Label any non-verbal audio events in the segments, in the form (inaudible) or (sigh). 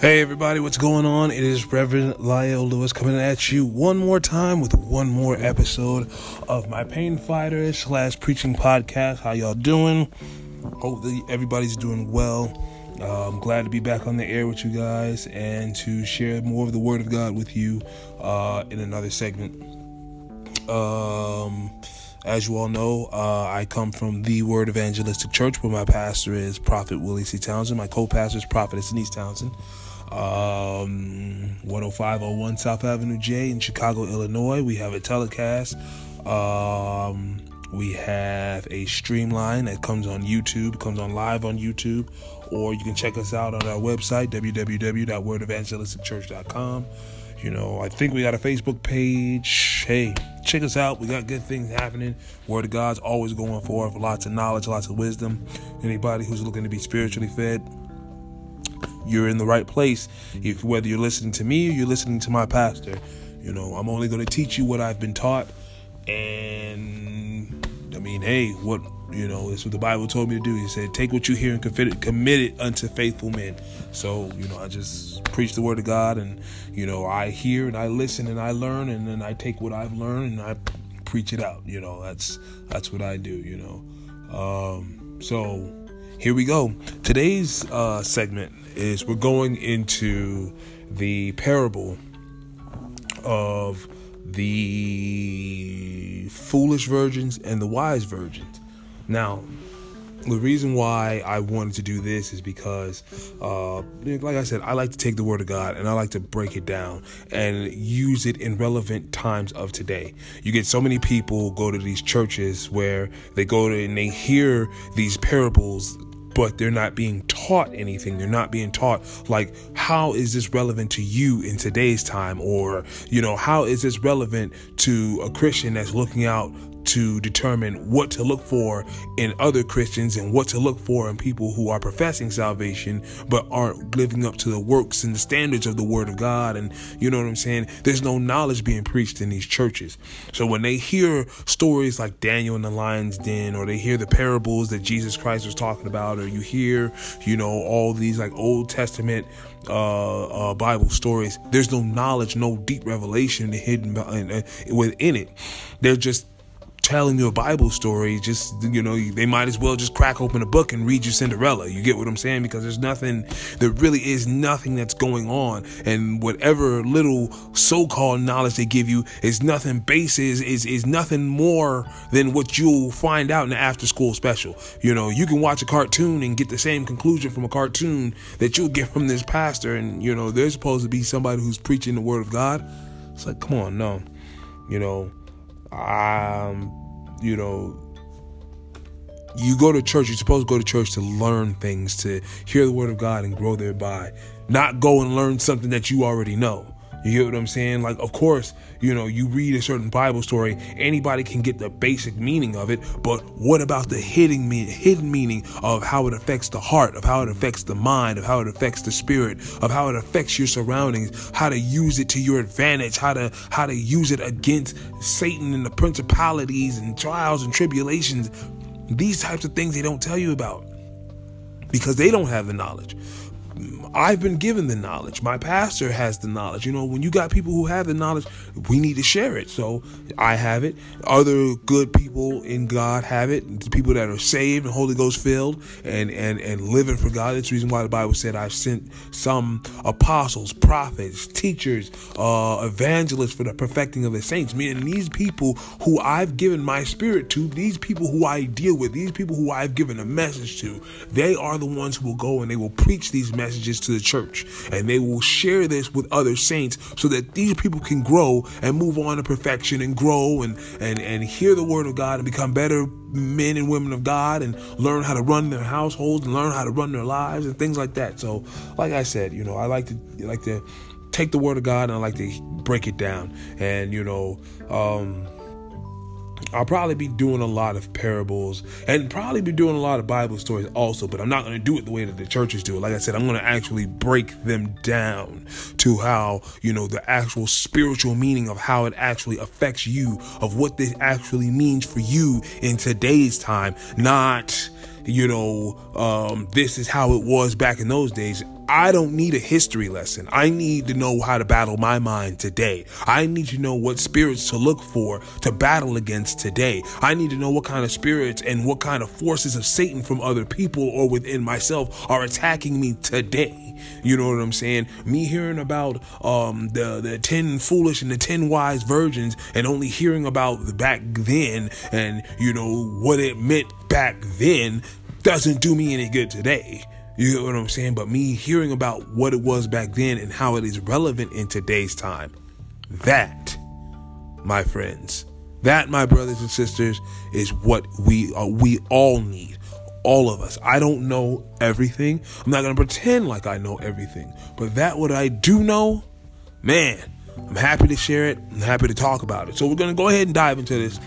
Hey everybody, what's going on? It is Reverend Lyle Lewis coming at you one more time with one more episode of my Pain Fighter slash preaching podcast. How y'all doing? Hopefully everybody's doing well. Uh, I'm glad to be back on the air with you guys and to share more of the Word of God with you uh, in another segment. Um, as you all know, uh, I come from the Word Evangelistic Church, where my pastor is Prophet Willie C. Townsend. My co-pastor is Prophetess Denise Townsend um, 10501 South Avenue J in Chicago, Illinois. We have a telecast. Um, we have a streamline that comes on YouTube, comes on live on YouTube, or you can check us out on our website, www.wordevangelisticchurch.com. You know, I think we got a Facebook page. Hey, check us out. We got good things happening. Word of God's always going forth. Lots of knowledge, lots of wisdom. Anybody who's looking to be spiritually fed, you're in the right place. If whether you're listening to me or you're listening to my pastor, you know, I'm only going to teach you what I've been taught. And I mean, hey, what you know, it's what the Bible told me to do. He said, "Take what you hear and commit it, commit it unto faithful men." So, you know, I just preach the word of God, and you know, I hear and I listen and I learn, and then I take what I've learned and I preach it out. You know, that's that's what I do. You know, um, so here we go. Today's uh, segment is we're going into the parable of the foolish virgins and the wise virgins. Now, the reason why I wanted to do this is because, uh, like I said, I like to take the Word of God and I like to break it down and use it in relevant times of today. You get so many people go to these churches where they go to and they hear these parables but they're not being taught anything. They're not being taught, like, how is this relevant to you in today's time? Or, you know, how is this relevant to a Christian that's looking out to determine what to look for in other Christians and what to look for in people who are professing salvation but aren't living up to the works and the standards of the Word of God. And you know what I'm saying? There's no knowledge being preached in these churches. So when they hear stories like Daniel in the lion's den, or they hear the parables that Jesus Christ was talking about, or you hear, you know, all these like Old Testament uh, uh, Bible stories, there's no knowledge, no deep revelation hidden uh, within it. They're just telling you a Bible story, just you know, they might as well just crack open a book and read you Cinderella. You get what I'm saying? Because there's nothing, there really is nothing that's going on, and whatever little so-called knowledge they give you is nothing basis is is nothing more than what you'll find out in the after-school special. You know, you can watch a cartoon and get the same conclusion from a cartoon that you'll get from this pastor, and you know, they're supposed to be somebody who's preaching the word of God. It's like, come on, no, you know. Um, you know, you go to church, you're supposed to go to church to learn things, to hear the word of God and grow thereby, not go and learn something that you already know. You get what I'm saying? Like, of course, you know, you read a certain Bible story, anybody can get the basic meaning of it, but what about the hidden meaning, hidden meaning of how it affects the heart, of how it affects the mind, of how it affects the spirit, of how it affects your surroundings, how to use it to your advantage, how to how to use it against Satan and the principalities and trials and tribulations. These types of things they don't tell you about because they don't have the knowledge. I've been given the knowledge. My pastor has the knowledge. You know, when you got people who have the knowledge, we need to share it. So I have it. Other good people in God have it. The people that are saved and Holy Ghost filled and and and living for God. That's the reason why the Bible said I've sent some apostles, prophets, teachers, uh, evangelists for the perfecting of the saints. Meaning these people who I've given my spirit to, these people who I deal with, these people who I've given a message to, they are the ones who will go and they will preach these messages to the church and they will share this with other saints so that these people can grow and move on to perfection and grow and and and hear the word of God and become better men and women of God and learn how to run their households and learn how to run their lives and things like that. So, like I said, you know, I like to like to take the word of God and I like to break it down and you know um I'll probably be doing a lot of parables and probably be doing a lot of Bible stories also, but I'm not going to do it the way that the churches do it. Like I said, I'm going to actually break them down to how, you know, the actual spiritual meaning of how it actually affects you, of what this actually means for you in today's time, not, you know, um, this is how it was back in those days. I don't need a history lesson. I need to know how to battle my mind today. I need to know what spirits to look for to battle against today. I need to know what kind of spirits and what kind of forces of Satan from other people or within myself are attacking me today. You know what I'm saying? Me hearing about um, the the ten foolish and the ten wise virgins, and only hearing about the back then, and you know what it meant back then, doesn't do me any good today. You know what I'm saying? But me hearing about what it was back then and how it is relevant in today's time, that, my friends, that, my brothers and sisters, is what we uh, we all need all of us. I don't know everything. I'm not to pretend like I know everything. But that what I do know, man, I'm happy to share it. I'm happy to talk about it. So we're to go ahead and dive into this.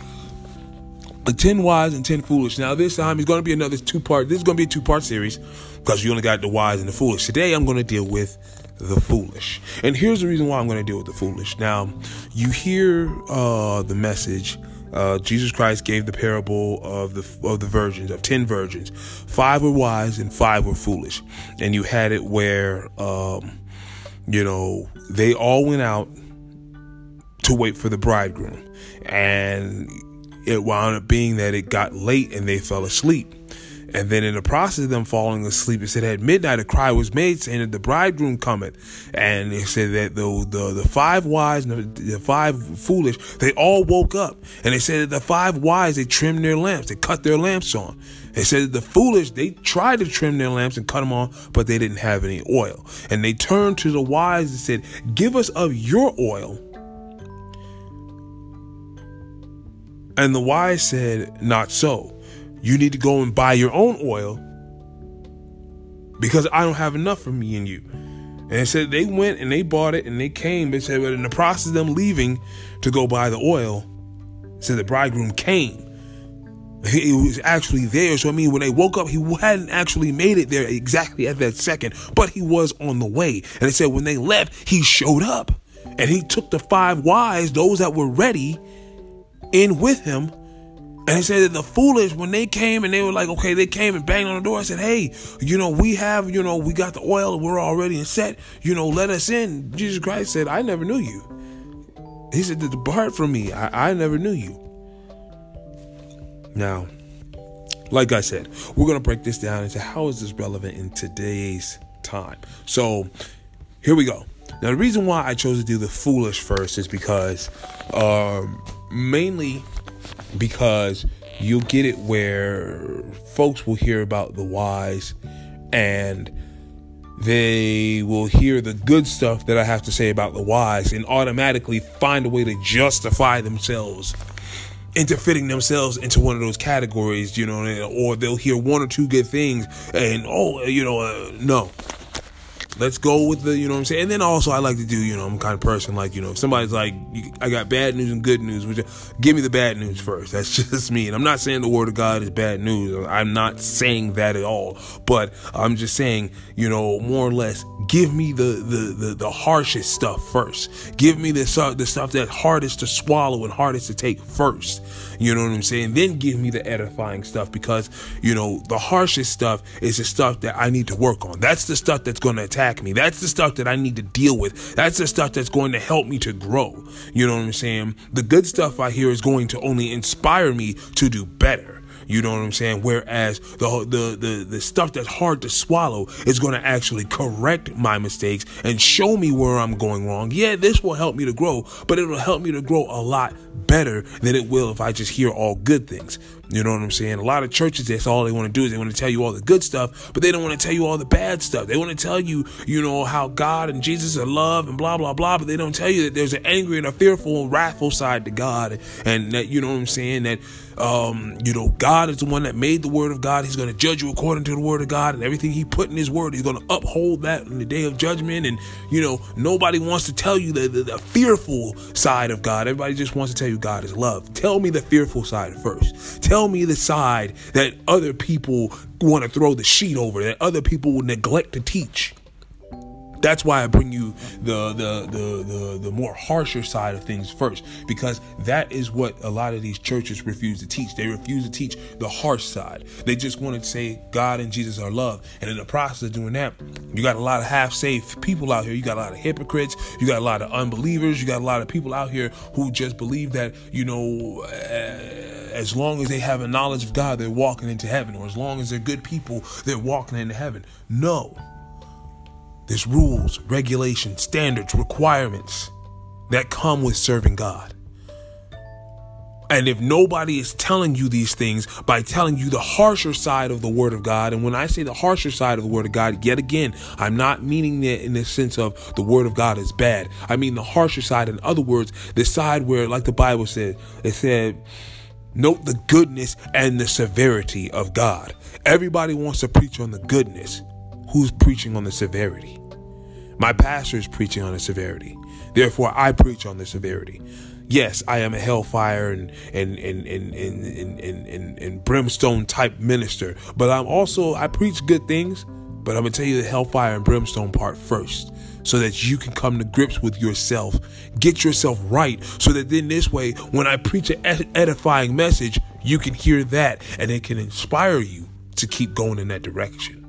The 10 wise and 10 foolish. Now this time is going to be another two part. This is going to be a two part series because you only got the wise and the foolish. Today I'm going to deal with the foolish. And here's the reason why I'm going to deal with the foolish. Now, you hear uh, the message uh, Jesus Christ gave the parable of the of the virgins of ten virgins. Five were wise and five were foolish, and you had it where um, you know they all went out to wait for the bridegroom, and it wound up being that it got late and they fell asleep. And then in the process of them falling asleep, it said at midnight a cry was made saying that the bridegroom cometh. And it said that the the, the five wise and the, the five foolish, they all woke up. And they said that the five wise, they trimmed their lamps, they cut their lamps on. They said that the foolish, they tried to trim their lamps and cut them on, but they didn't have any oil. And they turned to the wise and said, Give us of your oil. And the wise said, Not so you need to go and buy your own oil because I don't have enough for me and you. And it said they went and they bought it and they came. They said, but in the process of them leaving to go buy the oil, said the bridegroom came. He was actually there. So I mean, when they woke up, he hadn't actually made it there exactly at that second, but he was on the way. And they said when they left, he showed up and he took the five wise, those that were ready, in with him and he said that the foolish, when they came and they were like, okay, they came and banged on the door. I said, hey, you know, we have, you know, we got the oil, we're already in set, you know, let us in. Jesus Christ said, I never knew you. He said, depart from me. I, I never knew you. Now, like I said, we're going to break this down into how is this relevant in today's time. So here we go. Now, the reason why I chose to do the foolish first is because um, mainly because you'll get it where folks will hear about the wise and they will hear the good stuff that I have to say about the wise and automatically find a way to justify themselves into fitting themselves into one of those categories, you know, or they'll hear one or two good things and, oh, you know, uh, no, let's go with the, you know what I'm saying? And then also I like to do, you know, I'm kind of person like, you know, if somebody's like, I got bad news and good news, which give me the bad news first. That's (laughs) just me. And I'm not saying the word of God is bad news. I'm not saying that at all. But I'm just saying, you know, more or less, give me the the the, the harshest stuff first. Give me the stuff the stuff that's hardest to swallow and hardest to take first. You know what I'm saying? Then give me the edifying stuff because, you know, the harshest stuff is the stuff that I need to work on. That's the stuff that's going to attack me. That's the stuff that I need to deal with. That's the stuff that's going to help me to grow. You know what I'm saying? The good stuff I hear is going to only inspire me to do better. You know what I'm saying? Whereas the the the, the stuff that's hard to swallow is going to actually correct my mistakes and show me where I'm going wrong. Yeah, this will help me to grow, but it'll help me to grow a lot better than it will if I just hear all good things. You know what I'm saying? A lot of churches, that's all they want to do is they want to tell you all the good stuff, but they don't want to tell you all the bad stuff. They want to tell you, you know, how God and Jesus are love and blah, blah, blah, but they don't tell you that there's an angry and a fearful and wrathful side to God. And that, you know what I'm saying? That, um, you know, God is the one that made the word of God. He's going to judge you according to the word of God and everything he put in his word. He's going to uphold that in the day of judgment. And, you know, nobody wants to tell you the, the, the fearful side of God. Everybody just wants to tell you God is love. Tell me the fearful side first. Tell me the side that other people want to throw the sheet over, that other people will neglect to teach. That's why I bring you the, the the the the more harsher side of things first, because that is what a lot of these churches refuse to teach. They refuse to teach the harsh side. They just want to say God and Jesus are love, and in the process of doing that, you got a lot of half-saved people out here. You got a lot of hypocrites. You got a lot of unbelievers. You got a lot of people out here who just believe that you know. Uh, as long as they have a knowledge of God, they're walking into heaven, or as long as they're good people, they're walking into heaven. No. There's rules, regulations, standards, requirements that come with serving God. And if nobody is telling you these things by telling you the harsher side of the Word of God, and when I say the harsher side of the Word of God, yet again, I'm not meaning it in the sense of the Word of God is bad. I mean the harsher side. In other words, the side where, like the Bible said, it said, Note the goodness and the severity of God. Everybody wants to preach on the goodness. Who's preaching on the severity? My pastor is preaching on the severity. Therefore, I preach on the severity. Yes, I am a hellfire and and and and and, and, and, and brimstone type minister, but I'm also I preach good things. But I'm gonna tell you the hellfire and brimstone part first so that you can come to grips with yourself. Get yourself right so that then this way, when I preach an edifying message, you can hear that and it can inspire you to keep going in that direction.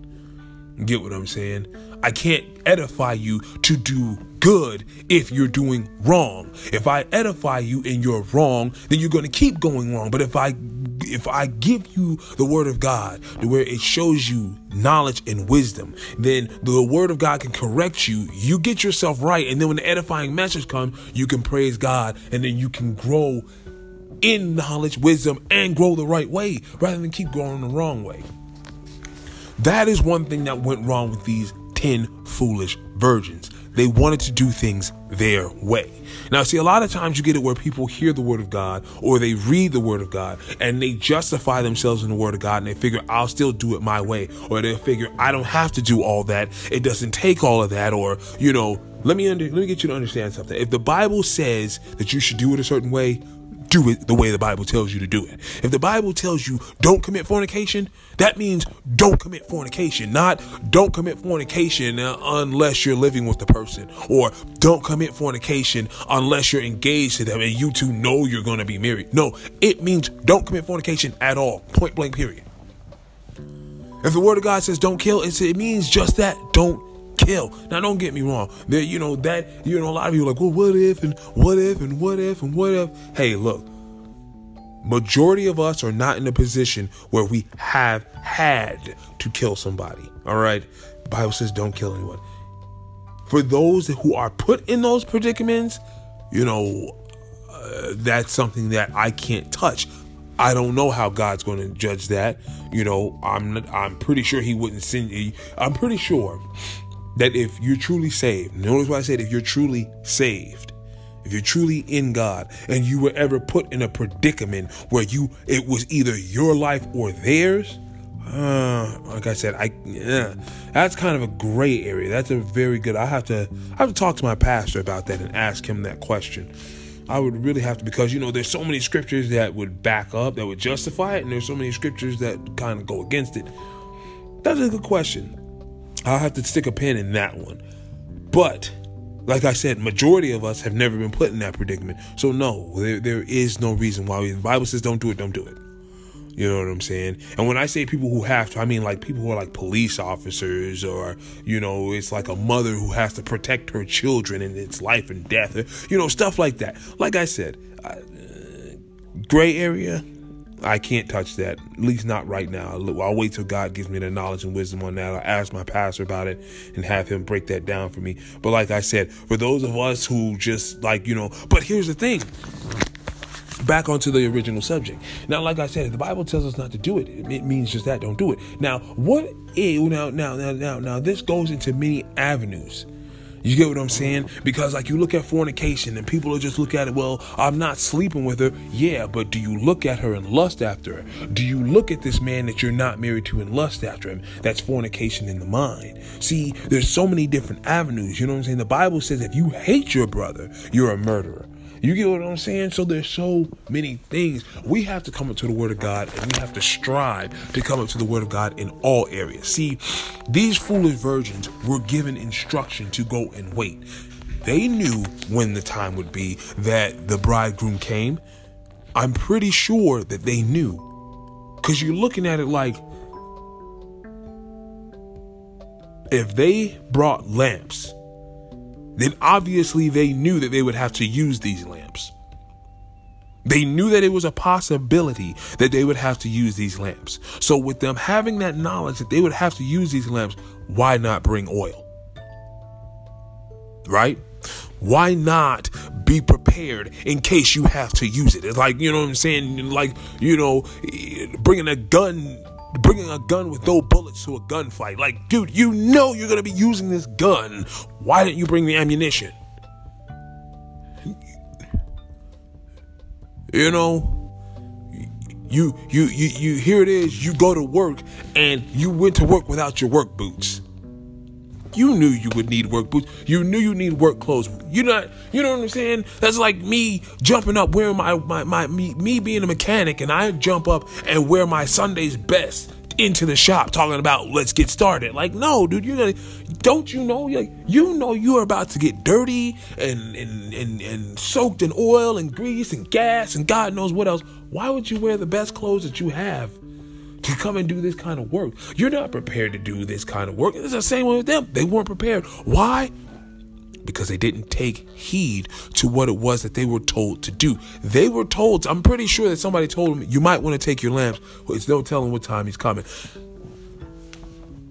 Get what I'm saying? I can't edify you to do good if you're doing wrong. If I edify you and you're wrong, then you're going to keep going wrong. But if I if I give you the word of God to where it shows you knowledge and wisdom, then the word of God can correct you. You get yourself right. And then when the edifying message comes, you can praise God and then you can grow in knowledge, wisdom, and grow the right way rather than keep going the wrong way. That is one thing that went wrong with these 10 foolish virgins. They wanted to do things their way. Now, see, a lot of times you get it where people hear the word of God or they read the word of God and they justify themselves in the word of God and they figure, I'll still do it my way. Or they figure, I don't have to do all that. It doesn't take all of that. Or, you know, let me under, let me get you to understand something. If the Bible says that you should do it a certain way, do it the way the Bible tells you to do it. If the Bible tells you don't commit fornication, that means don't commit fornication, not don't commit fornication unless you're living with the person, or don't commit fornication unless you're engaged to them and you two know you're going to be married. No, it means don't commit fornication at all. Point blank, period. If the word of God says don't kill, it means just that. Don't kill. Now, don't get me wrong. There, you know that you know a lot of are like, well, what if and what if and what if and what if? Hey, look. Majority of us are not in a position where we have had to kill somebody. All right, Bible says don't kill anyone. For those who are put in those predicaments, you know, uh, that's something that I can't touch. I don't know how God's going to judge that. You know, I'm I'm pretty sure He wouldn't send. I'm pretty sure that if you're truly saved, notice what I said, if you're truly saved, if you're truly in God and you were ever put in a predicament where you it was either your life or theirs, uh, like I said, I yeah, that's kind of a gray area. That's a very good. I have to I have to talk to my pastor about that and ask him that question. I would really have to because you know there's so many scriptures that would back up that would justify it, and there's so many scriptures that kind of go against it. That's a good question. I'll have to stick a pin in that one. But like I said, majority of us have never been put in that predicament. So no, there, there is no reason why we, the Bible says don't do it, don't do it. You know what I'm saying? And when I say people who have to, I mean like people who are like police officers or, you know, it's like a mother who has to protect her children and it's life and death, you know, stuff like that. Like I said, uh, gray area, I can't touch that, at least not right now. I'll wait till God gives me the knowledge and wisdom on that. I'll ask my pastor about it and have him break that down for me. But like I said, for those of us who just like, you know, but here's the thing back onto the original subject. Now, like I said, the Bible tells us not to do it. It means just that, don't do it. Now, what is now now now now now this goes into many avenues. You get what I'm saying? Because like you look at fornication and people will just look at it, well, I'm not sleeping with her. Yeah, but do you look at her and lust after her? Do you look at this man that you're not married to and lust after him? That's fornication in the mind. See, there's so many different avenues. You know what I'm saying? The Bible says if you hate your brother, you're a murderer. You get what I'm saying? So there's so many things. We have to come up to the word of God and we have to strive to come up to the word of God in all areas. See, these foolish virgins were given instruction to go and wait. They knew when the time would be that the bridegroom came. I'm pretty sure that they knew. Because you're looking at it like if they brought lamps, then obviously they knew that they would have to use these lamps. They knew that it was a possibility that they would have to use these lamps. So, with them having that knowledge that they would have to use these lamps, why not bring oil? Right? Why not be prepared in case you have to use it? It's like, you know what I'm saying? Like, you know, bringing a gun bringing a gun with no bullets to a gunfight. Like, dude, you know you're gonna be using this gun. Why didn't you bring the ammunition? You know, you you you you here it is. You go to work and you went to work without your work boots. You knew you would need work boots. You knew you need work clothes. You not, you know what I'm saying? That's like me jumping up wearing my, my, my, me, me being a mechanic and I jump up and wear my Sunday's best into the shop talking about let's get started. Like, no, dude, gonna don't you know you know you're about to get dirty and, and and and soaked in oil and grease and gas and God knows what else. Why would you wear the best clothes that you have to come and do this kind of work. You're not prepared to do this kind of work. It's the same way with them. They weren't prepared. Why? Because they didn't take heed to what it was that they were told to do. They were told, I'm pretty sure that somebody told them, you might want to take your lamps. It's no telling what time he's coming.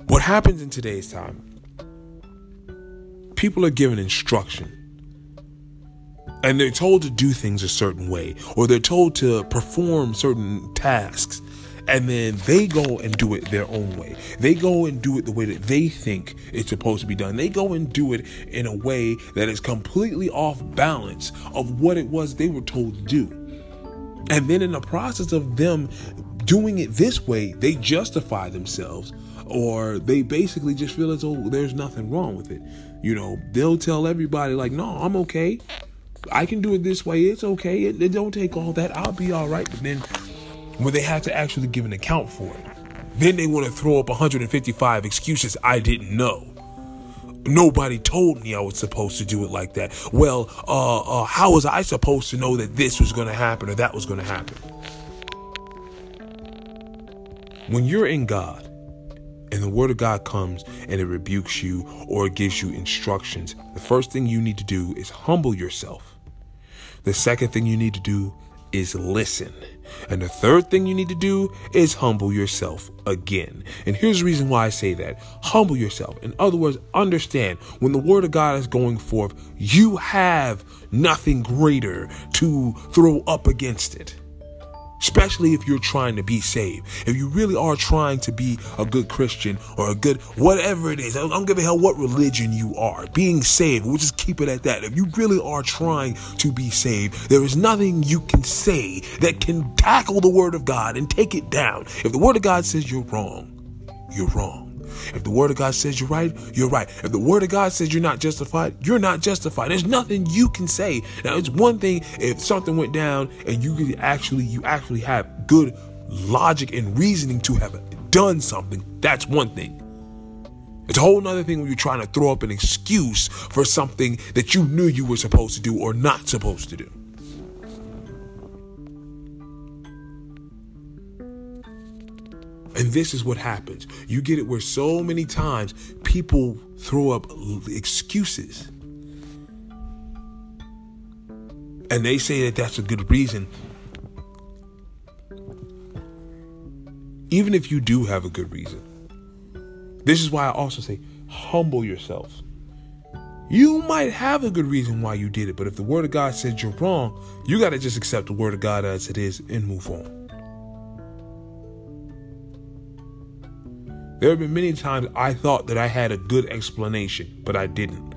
What happens in today's time? People are given instruction and they're told to do things a certain way or they're told to perform certain tasks and then they go and do it their own way. They go and do it the way that they think it's supposed to be done. They go and do it in a way that is completely off balance of what it was they were told to do. And then in the process of them doing it this way, they justify themselves or they basically just feel as though there's nothing wrong with it. You know, they'll tell everybody, like, no, I'm okay. I can do it this way. It's okay. It, it don't take all that. I'll be all right. But then when they have to actually give an account for it. Then they want to throw up 155 excuses I didn't know. Nobody told me I was supposed to do it like that. Well, uh, uh, how was I supposed to know that this was going to happen or that was going to happen? When you're in God and the Word of God comes and it rebukes you or it gives you instructions, the first thing you need to do is humble yourself. The second thing you need to do is listen. And the third thing you need to do is humble yourself again. And here's the reason why I say that humble yourself. In other words, understand when the word of God is going forth, you have nothing greater to throw up against it especially if you're trying to be saved. If you really are trying to be a good Christian or a good whatever it is, I don't give a hell what religion you are. Being saved, we'll just keep it at that. If you really are trying to be saved, there is nothing you can say that can tackle the word of God and take it down. If the word of God says you're wrong, you're wrong. If the word of God says you're right, you're right. If the word of God says you're not justified, you're not justified. There's nothing you can say. Now it's one thing if something went down and you could actually you actually have good logic and reasoning to have done something. That's one thing. It's a whole nother thing when you're trying to throw up an excuse for something that you knew you were supposed to do or not supposed to do. And this is what happens. You get it where so many times people throw up excuses. And they say that that's a good reason. Even if you do have a good reason. This is why I also say humble yourself. You might have a good reason why you did it, but if the word of God says you're wrong, you got to just accept the word of God as it is and move on. There have been many times I thought that I had a good explanation, but I didn't.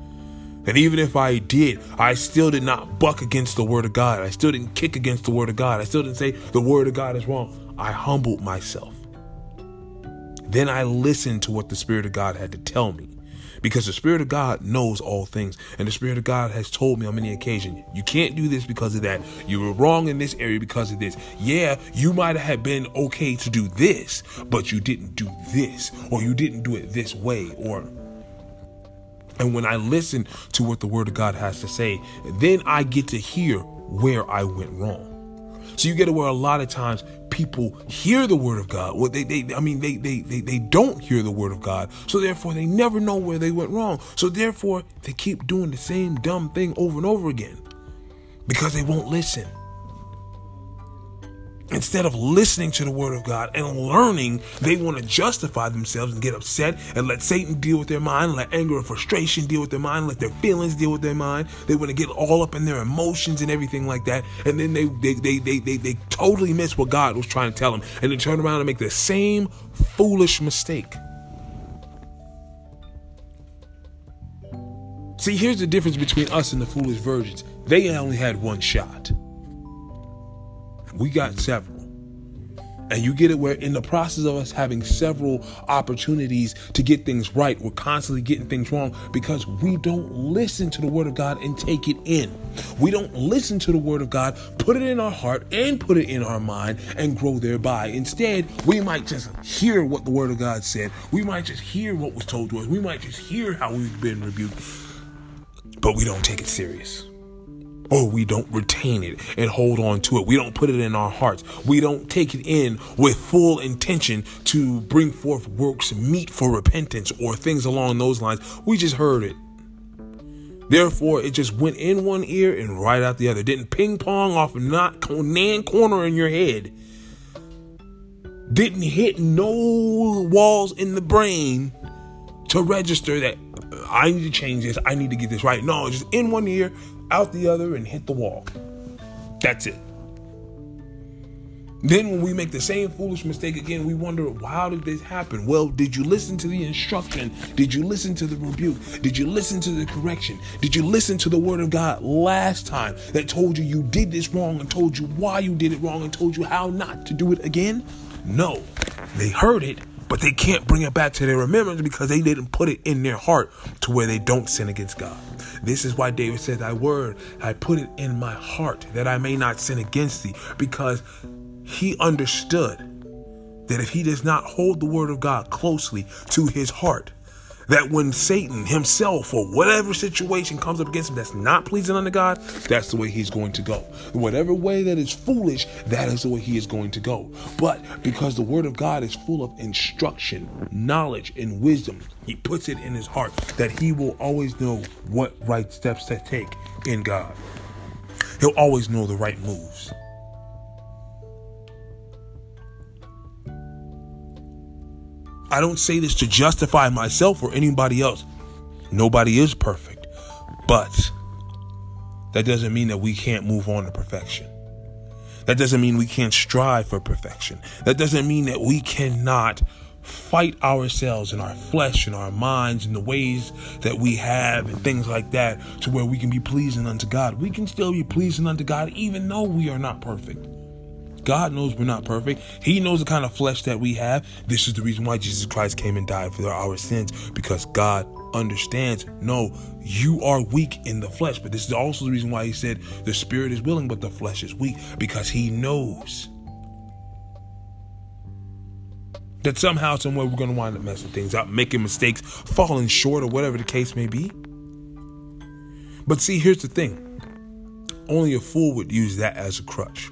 And even if I did, I still did not buck against the word of God. I still didn't kick against the word of God. I still didn't say the word of God is wrong. I humbled myself. Then I listened to what the Spirit of God had to tell me. Because the Spirit of God knows all things. And the Spirit of God has told me on many occasions, you can't do this because of that. You were wrong in this area because of this. Yeah, you might have been okay to do this, but you didn't do this, or you didn't do it this way, or and when I listen to what the Word of God has to say, then I get to hear where I went wrong. So you get to where a lot of times people hear the word of God. Well, they, they, I mean, they, they, they, they don't hear the word of God. So therefore, they never know where they went wrong. So therefore, they keep doing the same dumb thing over and over again because they won't listen instead of listening to the word of God and learning, they want to justify themselves and get upset and let Satan deal with their mind, let anger and frustration deal with their mind, let their feelings deal with their mind. They want to get all up in their emotions and everything like that. And then they they they they they, they totally miss what God was trying to tell them and then turn around and make the same foolish mistake. See, here's the difference between us and the foolish virgins. They only had one shot. We got several. And you get it where, in the process of us having several opportunities to get things right, we're constantly getting things wrong because we don't listen to the Word of God and take it in. We don't listen to the Word of God, put it in our heart, and put it in our mind and grow thereby. Instead, we might just hear what the Word of God said. We might just hear what was told to us. We might just hear how we've been rebuked, but we don't take it serious or we don't retain it and hold on to it. We don't put it in our hearts. We don't take it in with full intention to bring forth works meet for repentance or things along those lines. We just heard it. Therefore, it just went in one ear and right out the other. Didn't ping pong off not nan corner in your head. Didn't hit no walls in the brain to register that uh, I need to change this. I need to get this right. No, just in one ear, out the other and hit the wall. That's it. Then, when we make the same foolish mistake again, we wonder, how did this happen? Well, did you listen to the instruction? Did you listen to the rebuke? Did you listen to the correction? Did you listen to the word of God last time that told you you did this wrong and told you why you did it wrong and told you how not to do it again? No. They heard it, but they can't bring it back to their remembrance because they didn't put it in their heart to where they don't sin against God. This is why David said, Thy word, I put it in my heart that I may not sin against thee, because he understood that if he does not hold the word of God closely to his heart, that when Satan himself or whatever situation comes up against him that's not pleasing unto God, that's the way he's going to go. Whatever way that is foolish, that is the way he is going to go. But because the word of God is full of instruction, knowledge, and wisdom, he puts it in his heart that he will always know what right steps to take in God. He'll always know the right moves. I don't say this to justify myself or anybody else. Nobody is perfect. But that doesn't mean that we can't move on to perfection. That doesn't mean we can't strive for perfection. That doesn't mean that we cannot fight ourselves and our flesh and our minds and the ways that we have and things like that to where we can be pleasing unto God. We can still be pleasing unto God even though we are not perfect. God knows we're not perfect. He knows the kind of flesh that we have. This is the reason why Jesus Christ came and died for our sins because God understands. No, you are weak in the flesh, but this is also the reason why he said the spirit is willing, but the flesh is weak because he knows that somehow, somewhere, we're going to wind up messing things up, making mistakes, falling short, or whatever the case may be. But see, here's the thing only a fool would use that as a crutch.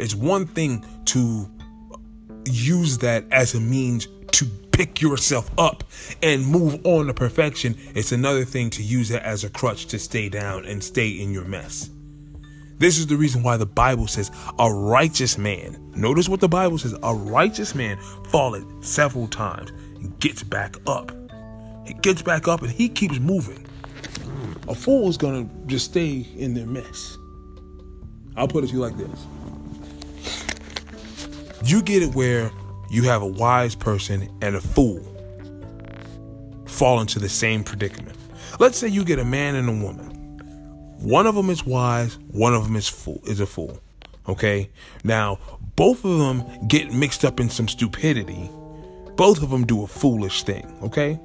It's one thing to use that as a means to pick yourself up and move on to perfection. It's another thing to use it as a crutch to stay down and stay in your mess. This is the reason why the Bible says a righteous man, notice what the Bible says, a righteous man falleth several times and gets back up. He gets back up and he keeps moving. A fool is going to just stay in their mess. I'll put it to you like this you get it where you have a wise person and a fool fall into the same predicament. Let's say you get a man and a woman. One of them is wise, one of them is fool is a fool. Okay? Now, both of them get mixed up in some stupidity Both of them do a foolish thing, okay?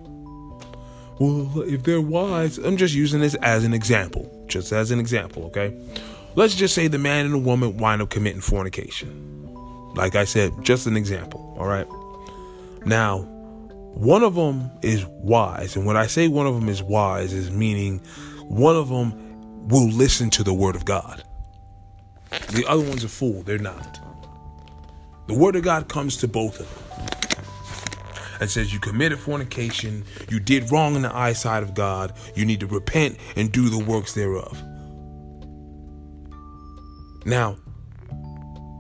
Well, if they're wise, I'm just using this as an example. Just as an example, okay? Let's just say the man and the woman wind up committing fornication. Like I said, just an example, all right? Now, one of them is wise. And when I say one of them is wise, is meaning one of them will listen to the word of God. The other one's a fool. They're not. The word of God comes to both of them and says, You committed fornication, you did wrong in the eyesight of God, you need to repent and do the works thereof. Now,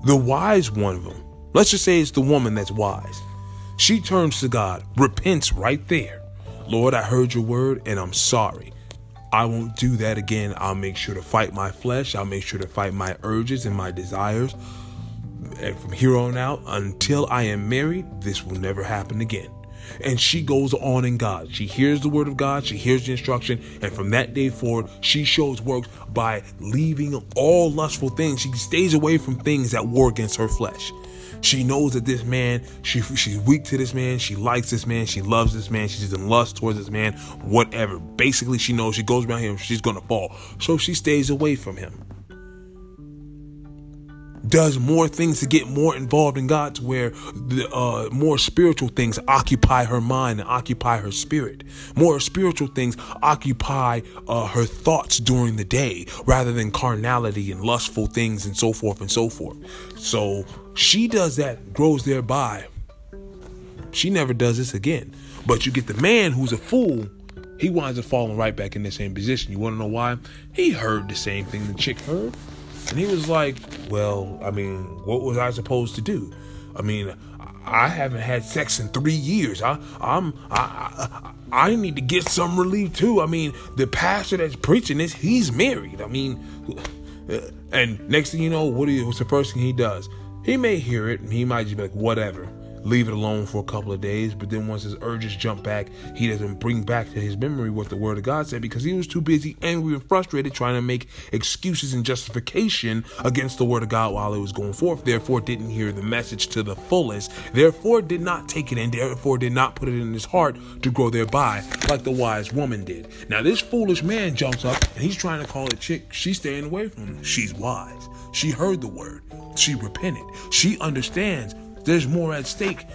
the wise one of them, let's just say it's the woman that's wise. She turns to God, repents right there. Lord, I heard your word and I'm sorry. I won't do that again. I'll make sure to fight my flesh. I'll make sure to fight my urges and my desires. And from here on out, until I am married, this will never happen again. And she goes on in God. She hears the word of God, she hears the instruction, and from that day forward, she shows works by leaving all lustful things. She stays away from things that war against her flesh. She knows that this man, she she's weak to this man, she likes this man, she loves this man, she's in lust towards this man, whatever. Basically, she knows she goes around him, she's gonna fall. So she stays away from him does more things to get more involved in God to where the uh, more spiritual things occupy her mind and occupy her spirit. More spiritual things occupy uh, her thoughts during the day rather than carnality and lustful things and so forth and so forth. So she does that, grows thereby. She never does this again. But you get the man who's a fool he winds up falling right back in the same position. You want to know why? He heard the same thing the chick heard. And he was like, Well, I mean, what was I supposed to do? I mean, I haven't had sex in three years. I, I'm, I, I, I need to get some relief too. I mean, the pastor that's preaching this, he's married. I mean, uh, and next thing you know, what is what's the first thing he does? He may hear it, and he might just be like, whatever leave it alone for a couple of days. But then once his urges jump back, he doesn't bring back to his memory what the word of God said because he was too busy, angry, and frustrated trying to make excuses and justification against the word of God while it was going forth. Therefore, didn't hear the message to the fullest. Therefore, did not take it in. Therefore, did not put it in his heart to grow thereby, like the wise woman did. Now, this foolish man jumps up and he's trying to call a chick. She's staying away from him. She's wise. She heard the word. She repented. She understands there's more at stake.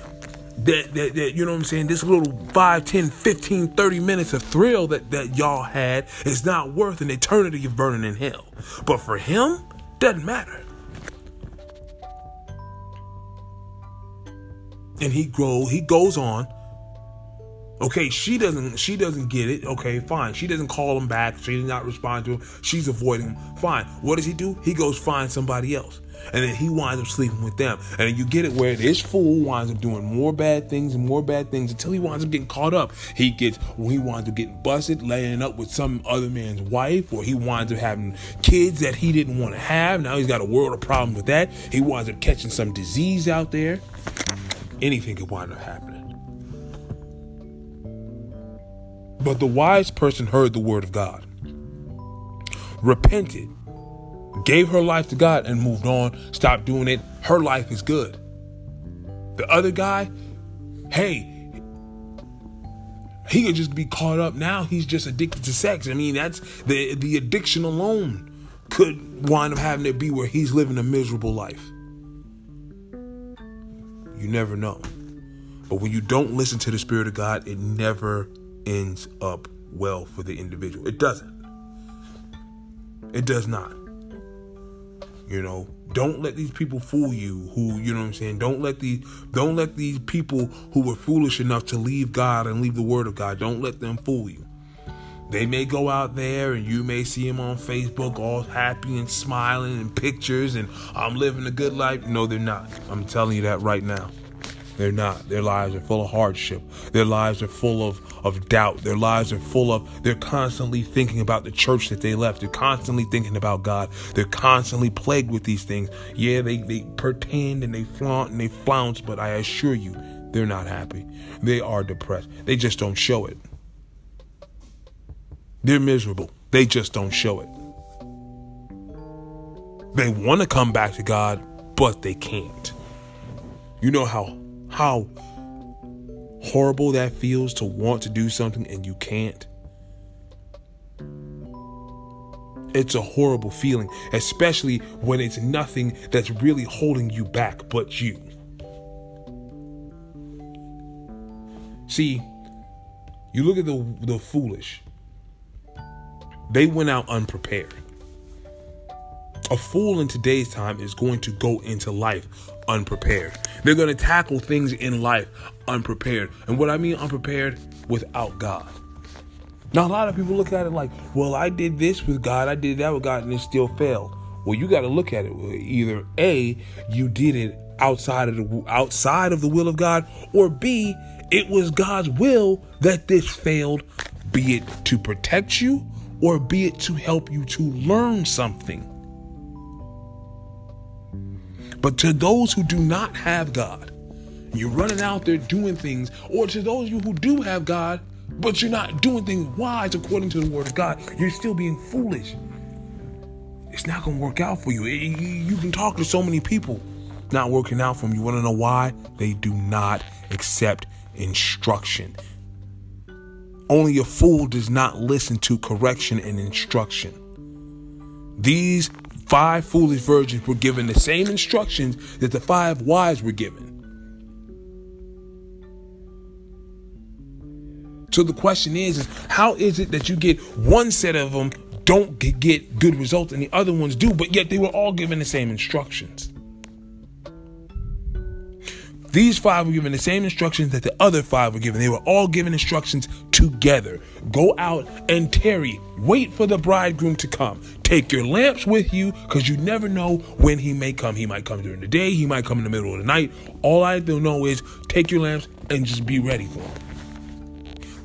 That, that, that, you know what I'm saying? This little 5, 10, 15, 30 minutes of thrill that, that y'all had is not worth an eternity of burning in hell. But for him, doesn't matter. And he grow, he goes on. Okay, she doesn't she doesn't get it. Okay, fine. She doesn't call him back. She does not respond to him. She's avoiding him. Fine. What does he do? He goes find somebody else and then he winds up sleeping with them. And you get it where this fool winds up doing more bad things and more bad things until he winds up getting caught up. He gets he winds up getting busted, laying up with some other man's wife, or he winds up having kids that he didn't want to have. Now he's got a world of problems with that. He winds up catching some disease out there. Anything could wind up happening. But the wise person heard the word of God, repented, gave her life to God and moved on, stopped doing it. Her life is good. The other guy, hey, he could just be caught up now. He's just addicted to sex. I mean, that's the the addiction alone could wind up having to be where he's living a miserable life. You never know. But when you don't listen to the Spirit of God, it never ends up well for the individual. It doesn't. It does not. You know, don't let these people fool you who, you know what I'm saying? Don't let these don't let these people who were foolish enough to leave God and leave the word of God, don't let them fool you. They may go out there and you may see them on Facebook all happy and smiling and pictures and I'm living a good life. No, they're not. I'm telling you that right now. They're not. Their lives are full of hardship. Their lives are full of, of doubt. Their lives are full of, they're constantly thinking about the church that they left. They're constantly thinking about God. They're constantly plagued with these things. Yeah, they, they pretend and they flaunt and they flounce, but I assure you, they're not happy. They are depressed. They just don't show it. They're miserable. They just don't show it. They want to come back to God, but they can't. You know how how horrible that feels to want to do something and you can't? It's a horrible feeling, especially when it's nothing that's really holding you back but you. See, you look at the the foolish. They went out unprepared. A fool in today's time is going to go into life unprepared. They're going to tackle things in life unprepared. And what I mean unprepared, without God. Now, a lot of people look at it like, well, I did this with God, I did that with God, and it still failed. Well, you got to look at it. Either A, you did it outside of the outside of the will of God, or B, it was God's will that this failed, be it to protect you or be it to help you to learn something. But to those who do not have God, you're running out there doing things, or to those of you who do have God, but you're not doing things wise according to the word of God, you're still being foolish. It's not going to work out for you. You can talk to so many people not working out for them. You want to know why? They do not accept instruction. Only a fool does not listen to correction and instruction. These five foolish virgins were given the same instructions that the five wise were given. So the question is, is how is it that you get one set of them don't get good results and the other ones do, but yet they were all given the same instructions? These five were given the same instructions that the other five were given. They were all given instructions together. Go out and tarry. Wait for the bridegroom to come. Take your lamps with you because you never know when he may come. He might come during the day, he might come in the middle of the night. All I do know is take your lamps and just be ready for him.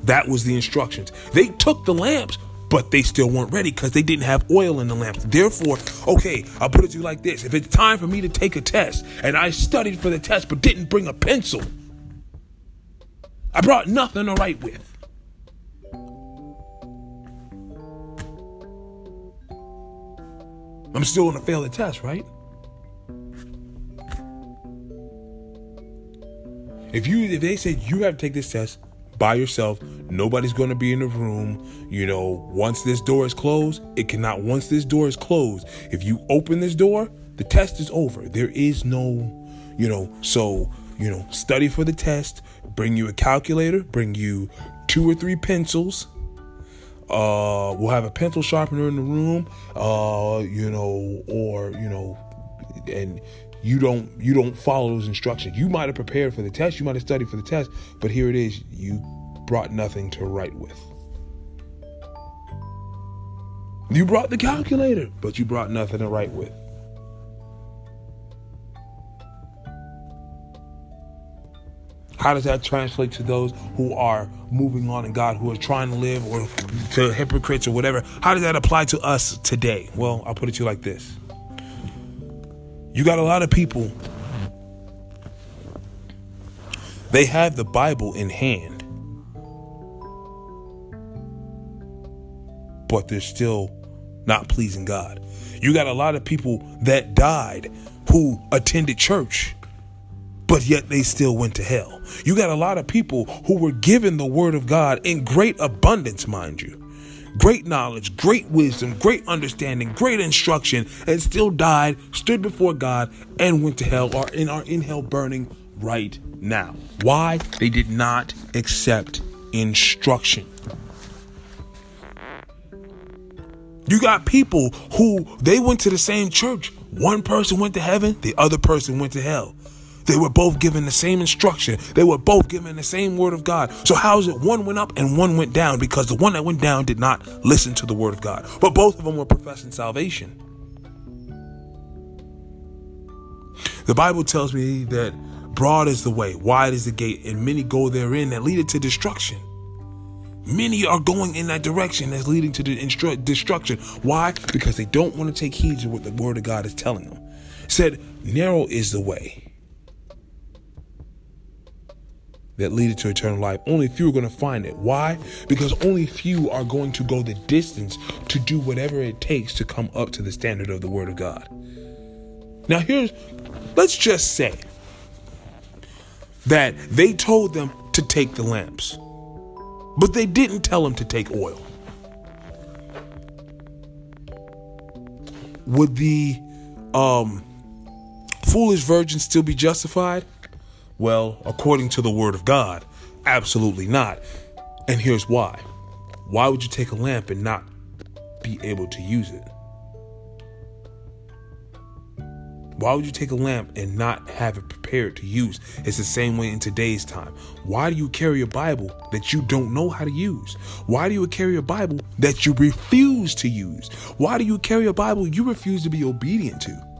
That was the instructions. They took the lamps, but they still weren't ready because they didn't have oil in the lamps. Therefore, okay, I'll put it to you like this. If it's time for me to take a test and I studied for the test but didn't bring a pencil, I brought nothing to write with. I'm still to fail the test, right? If you if they said you have to take this test, by yourself. Nobody's going to be in the room. You know, once this door is closed, it cannot, once this door is closed, if you open this door, the test is over. There is no, you know, so, you know, study for the test, bring you a calculator, bring you two or three pencils. Uh, we'll have a pencil sharpener in the room, uh, you know, or, you know, and you don't you don't follow those instructions. You might have prepared for the test, you might have studied for the test, but here it is, you brought nothing to write with. You brought the calculator, but you brought nothing to write with. How does that translate to those who are moving on in God, who are trying to live, or to hypocrites or whatever? How does that apply to us today? Well, I'll put it to you like this you got a lot of people, they have the Bible in hand, but they're still not pleasing God. You got a lot of people that died who attended church, but yet they still went to hell. You got a lot of people who were given the word of God in great abundance, mind you great knowledge, great wisdom, great understanding, great instruction, and still died, stood before God, and went to hell, or in are in hell burning right now. Why? They did not accept instruction. You got people who they went to the same church. One person went to heaven, the other person went to hell. They were both given the same instruction. They were both given the same word of God. So how is it one went up and one went down? Because the one that went down did not listen to the word of God. But both of them were professing salvation. The Bible tells me that broad is the way, wide is the gate, and many go therein that lead it to destruction. Many are going in that direction that's leading to the instru- destruction. Why? Because they don't want to take heed to what the word of God is telling them. It said, narrow is the way that lead it to eternal life. Only few are going to find it. Why? Because only few are going to go the distance to do whatever it takes to come up to the standard of the Word of God. Now, here's, let's just say that they told them to take the lamps, but they didn't tell them to take oil. Would the um, foolish virgin still be justified? Well, according to the word of God, absolutely not. And here's why. Why would you take a lamp and not be able to use it? Why would you take a lamp and not have it prepared to use? It's the same way in today's time. Why do you carry a Bible that you don't know how to use? Why do you carry a Bible that you refuse to use? Why do you carry a Bible you refuse to be obedient to?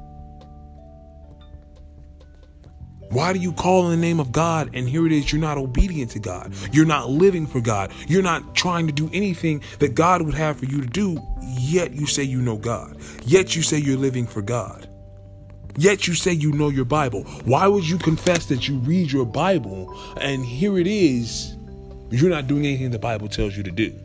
Why do you call in the name of God and here it is, you're not obedient to God? You're not living for God. You're not trying to do anything that God would have for you to do, yet you say you know God. Yet you say you're living for God. Yet you say you know your Bible. Why would you confess that you read your Bible and here it is, you're not doing anything the Bible tells you to do?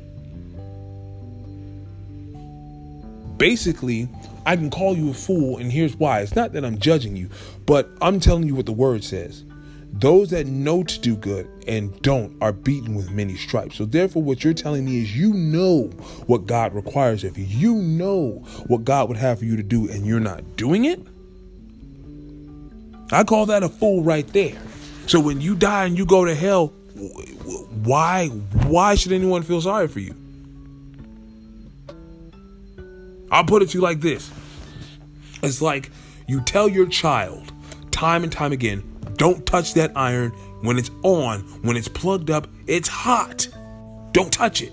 Basically, I can call you a fool, and here's why. It's not that I'm judging you, but I'm telling you what the word says. Those that know to do good and don't are beaten with many stripes. So, therefore, what you're telling me is you know what God requires of you. You know what God would have for you to do, and you're not doing it? I call that a fool right there. So when you die and you go to hell, why why should anyone feel sorry for you? I'll put it to you like this. It's like you tell your child time and time again, don't touch that iron when it's on, when it's plugged up, it's hot. Don't touch it.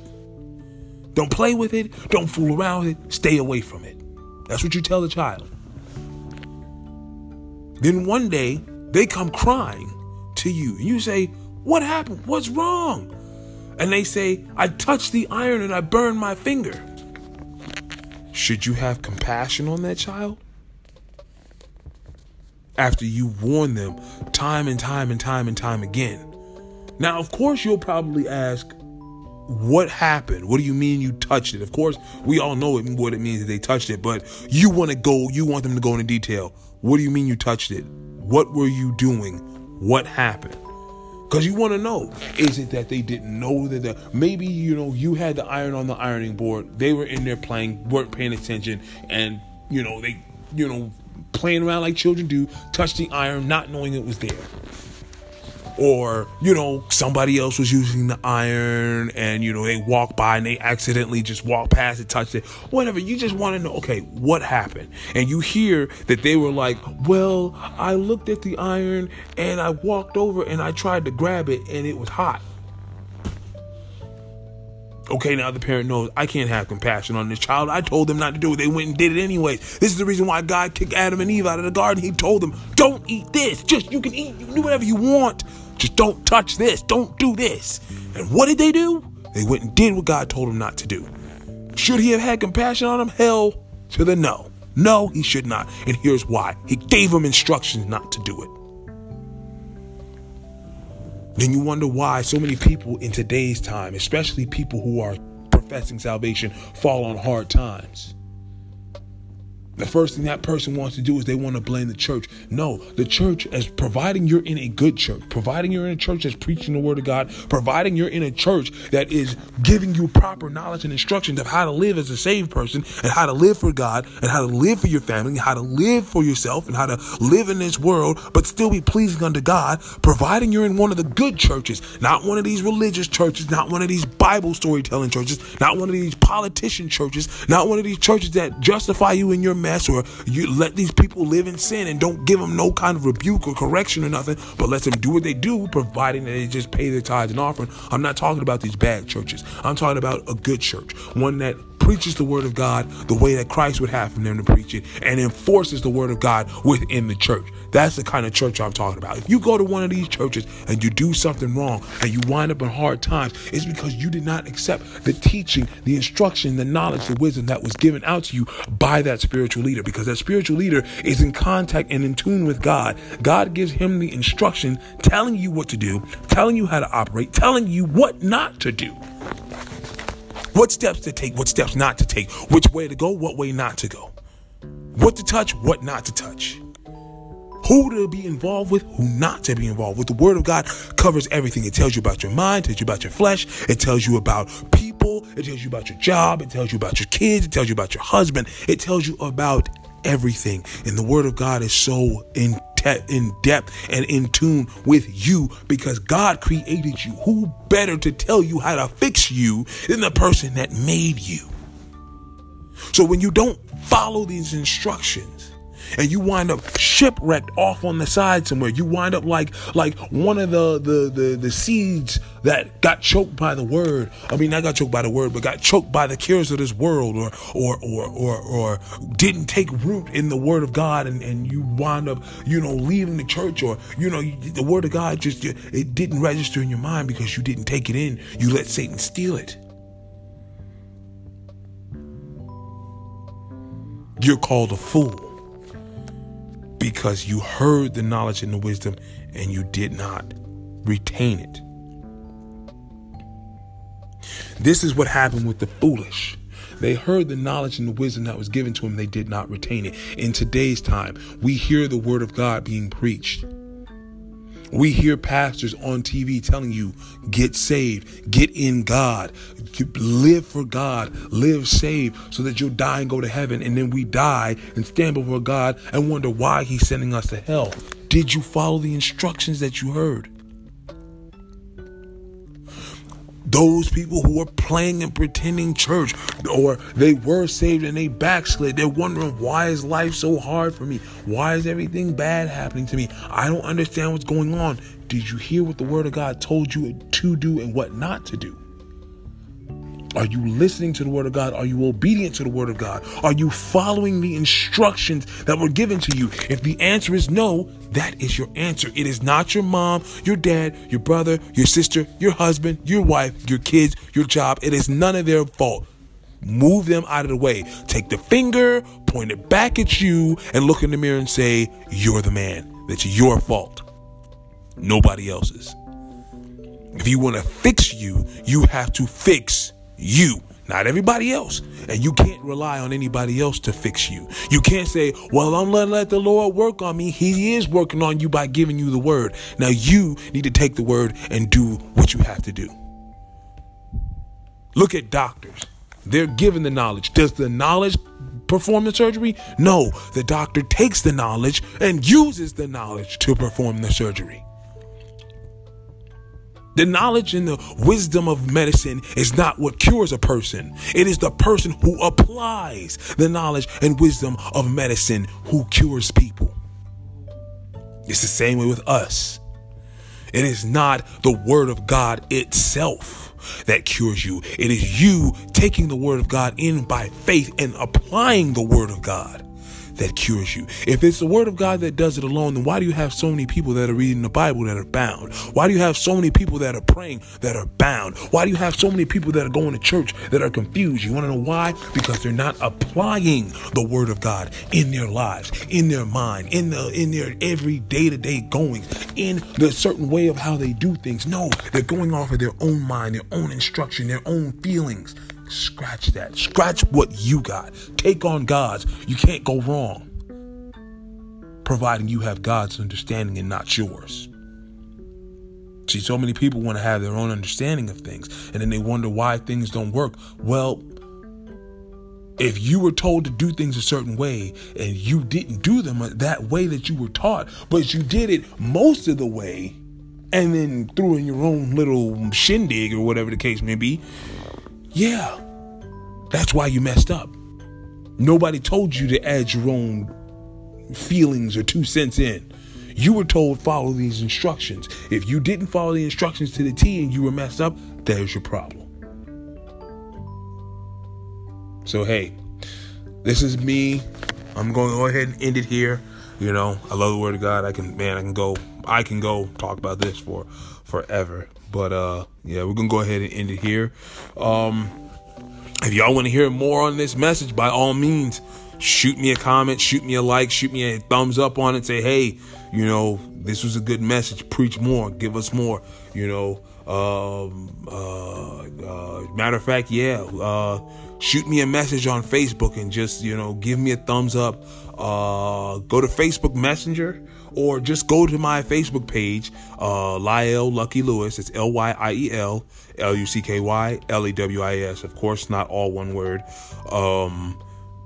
Don't play with it. Don't fool around with it. Stay away from it. That's what you tell the child. Then one day they come crying to you and you say, What happened? What's wrong? And they say, I touched the iron and I burned my finger. Should you have compassion on that child? After you warn them time and time and time and time again. Now, of course, you'll probably ask, what happened? What do you mean you touched it? Of course, we all know what it means that they touched it, but you want to go, you want them to go into detail. What do you mean you touched it? What were you doing? What happened? Because you want to know is it that they didn't know that the, maybe you know you had the iron on the ironing board, they were in there playing, weren't paying attention, and you know they, you know, playing around like children do, touched the iron, not knowing it was there or you know somebody else was using the iron and you know they walk by and they accidentally just walk past it touched it whatever you just want to know okay what happened and you hear that they were like well i looked at the iron and i walked over and i tried to grab it and it was hot okay, now the parent knows I can't have compassion on this child. I told them not to do it. They went and did it anyway. This is the reason why God kicked Adam and Eve out of the garden. He told them, don't eat this. Just you can eat, you can do whatever you want. Just don't touch this. Don't do this. And what did they do? They went and did what God told them not to do. Should he have had compassion on them? Hell to the no. No, he should not. And here's why. He gave them instructions not to do it. Then you wonder why so many people in today's time, especially people who are professing salvation, fall on hard times. The first thing that person wants to do is they want to blame the church. No, the church, as providing you're in a good church, providing you're in a church that's preaching the word of God, providing you're in a church that is giving you proper knowledge and instructions of how to live as a saved person and how to live for God and how to live for your family, how to live for yourself and how to live in this world, but still be pleasing unto God, providing you're in one of the good churches, not one of these religious churches, not one of these Bible storytelling churches, not one of these politician churches, not one of these churches that justify you in your mess or you let these people live in sin and don't give them no kind of rebuke or correction or nothing, but let them do what they do, providing that they just pay their tithes and offering. I'm not talking about these bad churches. I'm talking about a good church, one that preaches the word of God the way that Christ would have them to preach it and enforces the word of God within the church. That's the kind of church I'm talking about. If you go to one of these churches and you do something wrong and you wind up in hard times, it's because you did not accept the teaching, the instruction, the knowledge, the wisdom that was given out to you by that spiritual leader because that spiritual leader is in contact and in tune with God. God gives him the instruction, telling you what to do, telling you how to operate, telling you what not to do. What steps to take, what steps not to take, which way to go, what way not to go. What to touch, what not to touch. Who to be involved with, who not to be involved with. The Word of God covers everything. It tells you about your mind, it tells you about your flesh, it tells you about people, it tells you about your job, it tells you about your kids, it tells you about your husband, it tells you about everything. And the Word of God is so in in depth and in tune with you because God created you. Who better to tell you how to fix you than the person that made you? So when you don't follow these instructions, and you wind up shipwrecked off on the side somewhere. You wind up like like one of the the the, the seeds that got choked by the word. I mean, not got choked by the word, but got choked by the cares of this world, or or or or or didn't take root in the word of God, and and you wind up you know leaving the church, or you know the word of God just it didn't register in your mind because you didn't take it in. You let Satan steal it. You're called a fool because you heard the knowledge and the wisdom and you did not retain it. This is what happened with the foolish. They heard the knowledge and the wisdom that was given to them, they did not retain it. In today's time, we hear the word of God being preached. We hear pastors on TV telling you, get saved, get in God, live for God, live saved so that you'll die and go to heaven. And then we die and stand before God and wonder why He's sending us to hell. Did you follow the instructions that you heard? Those people who are playing and pretending church or they were saved and they backslid. They're wondering why is life so hard for me? Why is everything bad happening to me? I don't understand what's going on. Did you hear what the word of god told you to do and what not to do are you listening to the word of God? Are you obedient to the word of God? Are you following the instructions that were given to you? If the answer is no, that is your answer. It is not your mom, your dad, your brother, your sister, your husband, your wife, your kids, your job. It is none of their fault. Move them out of the way. Take the finger, point it back at you, and look in the mirror and say, You're the man. That's your fault. Nobody else's. If you want to fix you, you have to fix you, not everybody else. And you can't rely on anybody else to fix you. You can't say, well, I'm gonna let the Lord work on me. He is working on you by giving you the word. Now you need to take the word and do what you have to do. Look at doctors. They're given the knowledge. Does the knowledge perform the surgery? No. The doctor takes the knowledge and uses the knowledge to perform the surgery. The knowledge and the wisdom of medicine is not what cures a person. It is the person who applies the knowledge and wisdom of medicine who cures people. It's the same way with us. It is not the word of God itself that cures you. It is you taking the word of God in by faith and applying the word of God that cures you. If it's the word of God that does it alone, then why do you have so many people that are reading the Bible that are bound? Why do you have so many people that are praying that are bound? Why do you have so many people that are going to church that are confused? You want to know why? Because they're not applying the word of God in their lives, in their mind, in the in their every day-to-day goings, in the certain way of how they do things. No, they're going off of their own mind, their own instruction, their own feelings. Scratch that. Scratch what you got. Take on God's. You can't go wrong. Providing you have God's understanding and not yours. See, so many people want to have their own understanding of things and then they wonder why things don't work. Well, if you were told to do things a certain way and you didn't do them that way that you were taught, but you did it most of the way and then threw in your own little shindig or whatever the case may be, yeah, that's why you messed up. Nobody told you to add your own feelings or two cents in. You were told follow these instructions. If you didn't follow the instructions to the T and you were messed up, there's your problem. So hey, this is me. I'm going to go ahead and end it here. You know, I love the word of God. I can man, I can go I can go talk about this for forever. But uh yeah, we're gonna go ahead and end it here. Um if y'all want to hear more on this message, by all means, shoot me a comment, shoot me a like, shoot me a thumbs up on it. Say, hey, you know, this was a good message. Preach more, give us more. You know, um, uh, uh, matter of fact, yeah, uh, shoot me a message on Facebook and just you know give me a thumbs up. uh, go to Facebook Messenger or just go to my Facebook page, uh, Lyell Lucky Lewis. It's L Y I E L L U C K Y L E W I S. Of course, not all one word. Um,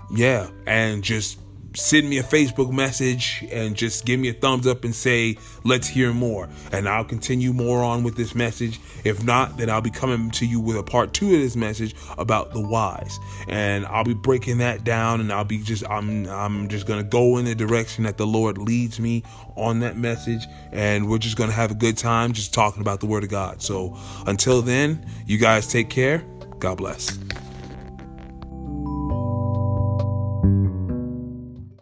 yeah, and just send me a Facebook message and just give me a thumbs up and say, let's hear more. And I'll continue more on with this message. If not, then I'll be coming to you with a part two of this message about the whys. And I'll be breaking that down and I'll be just, I'm, I'm just to go in the direction that the Lord leads me on that message. And we're just to have a good time just talking about the word of God. So until then, you guys take care. God bless.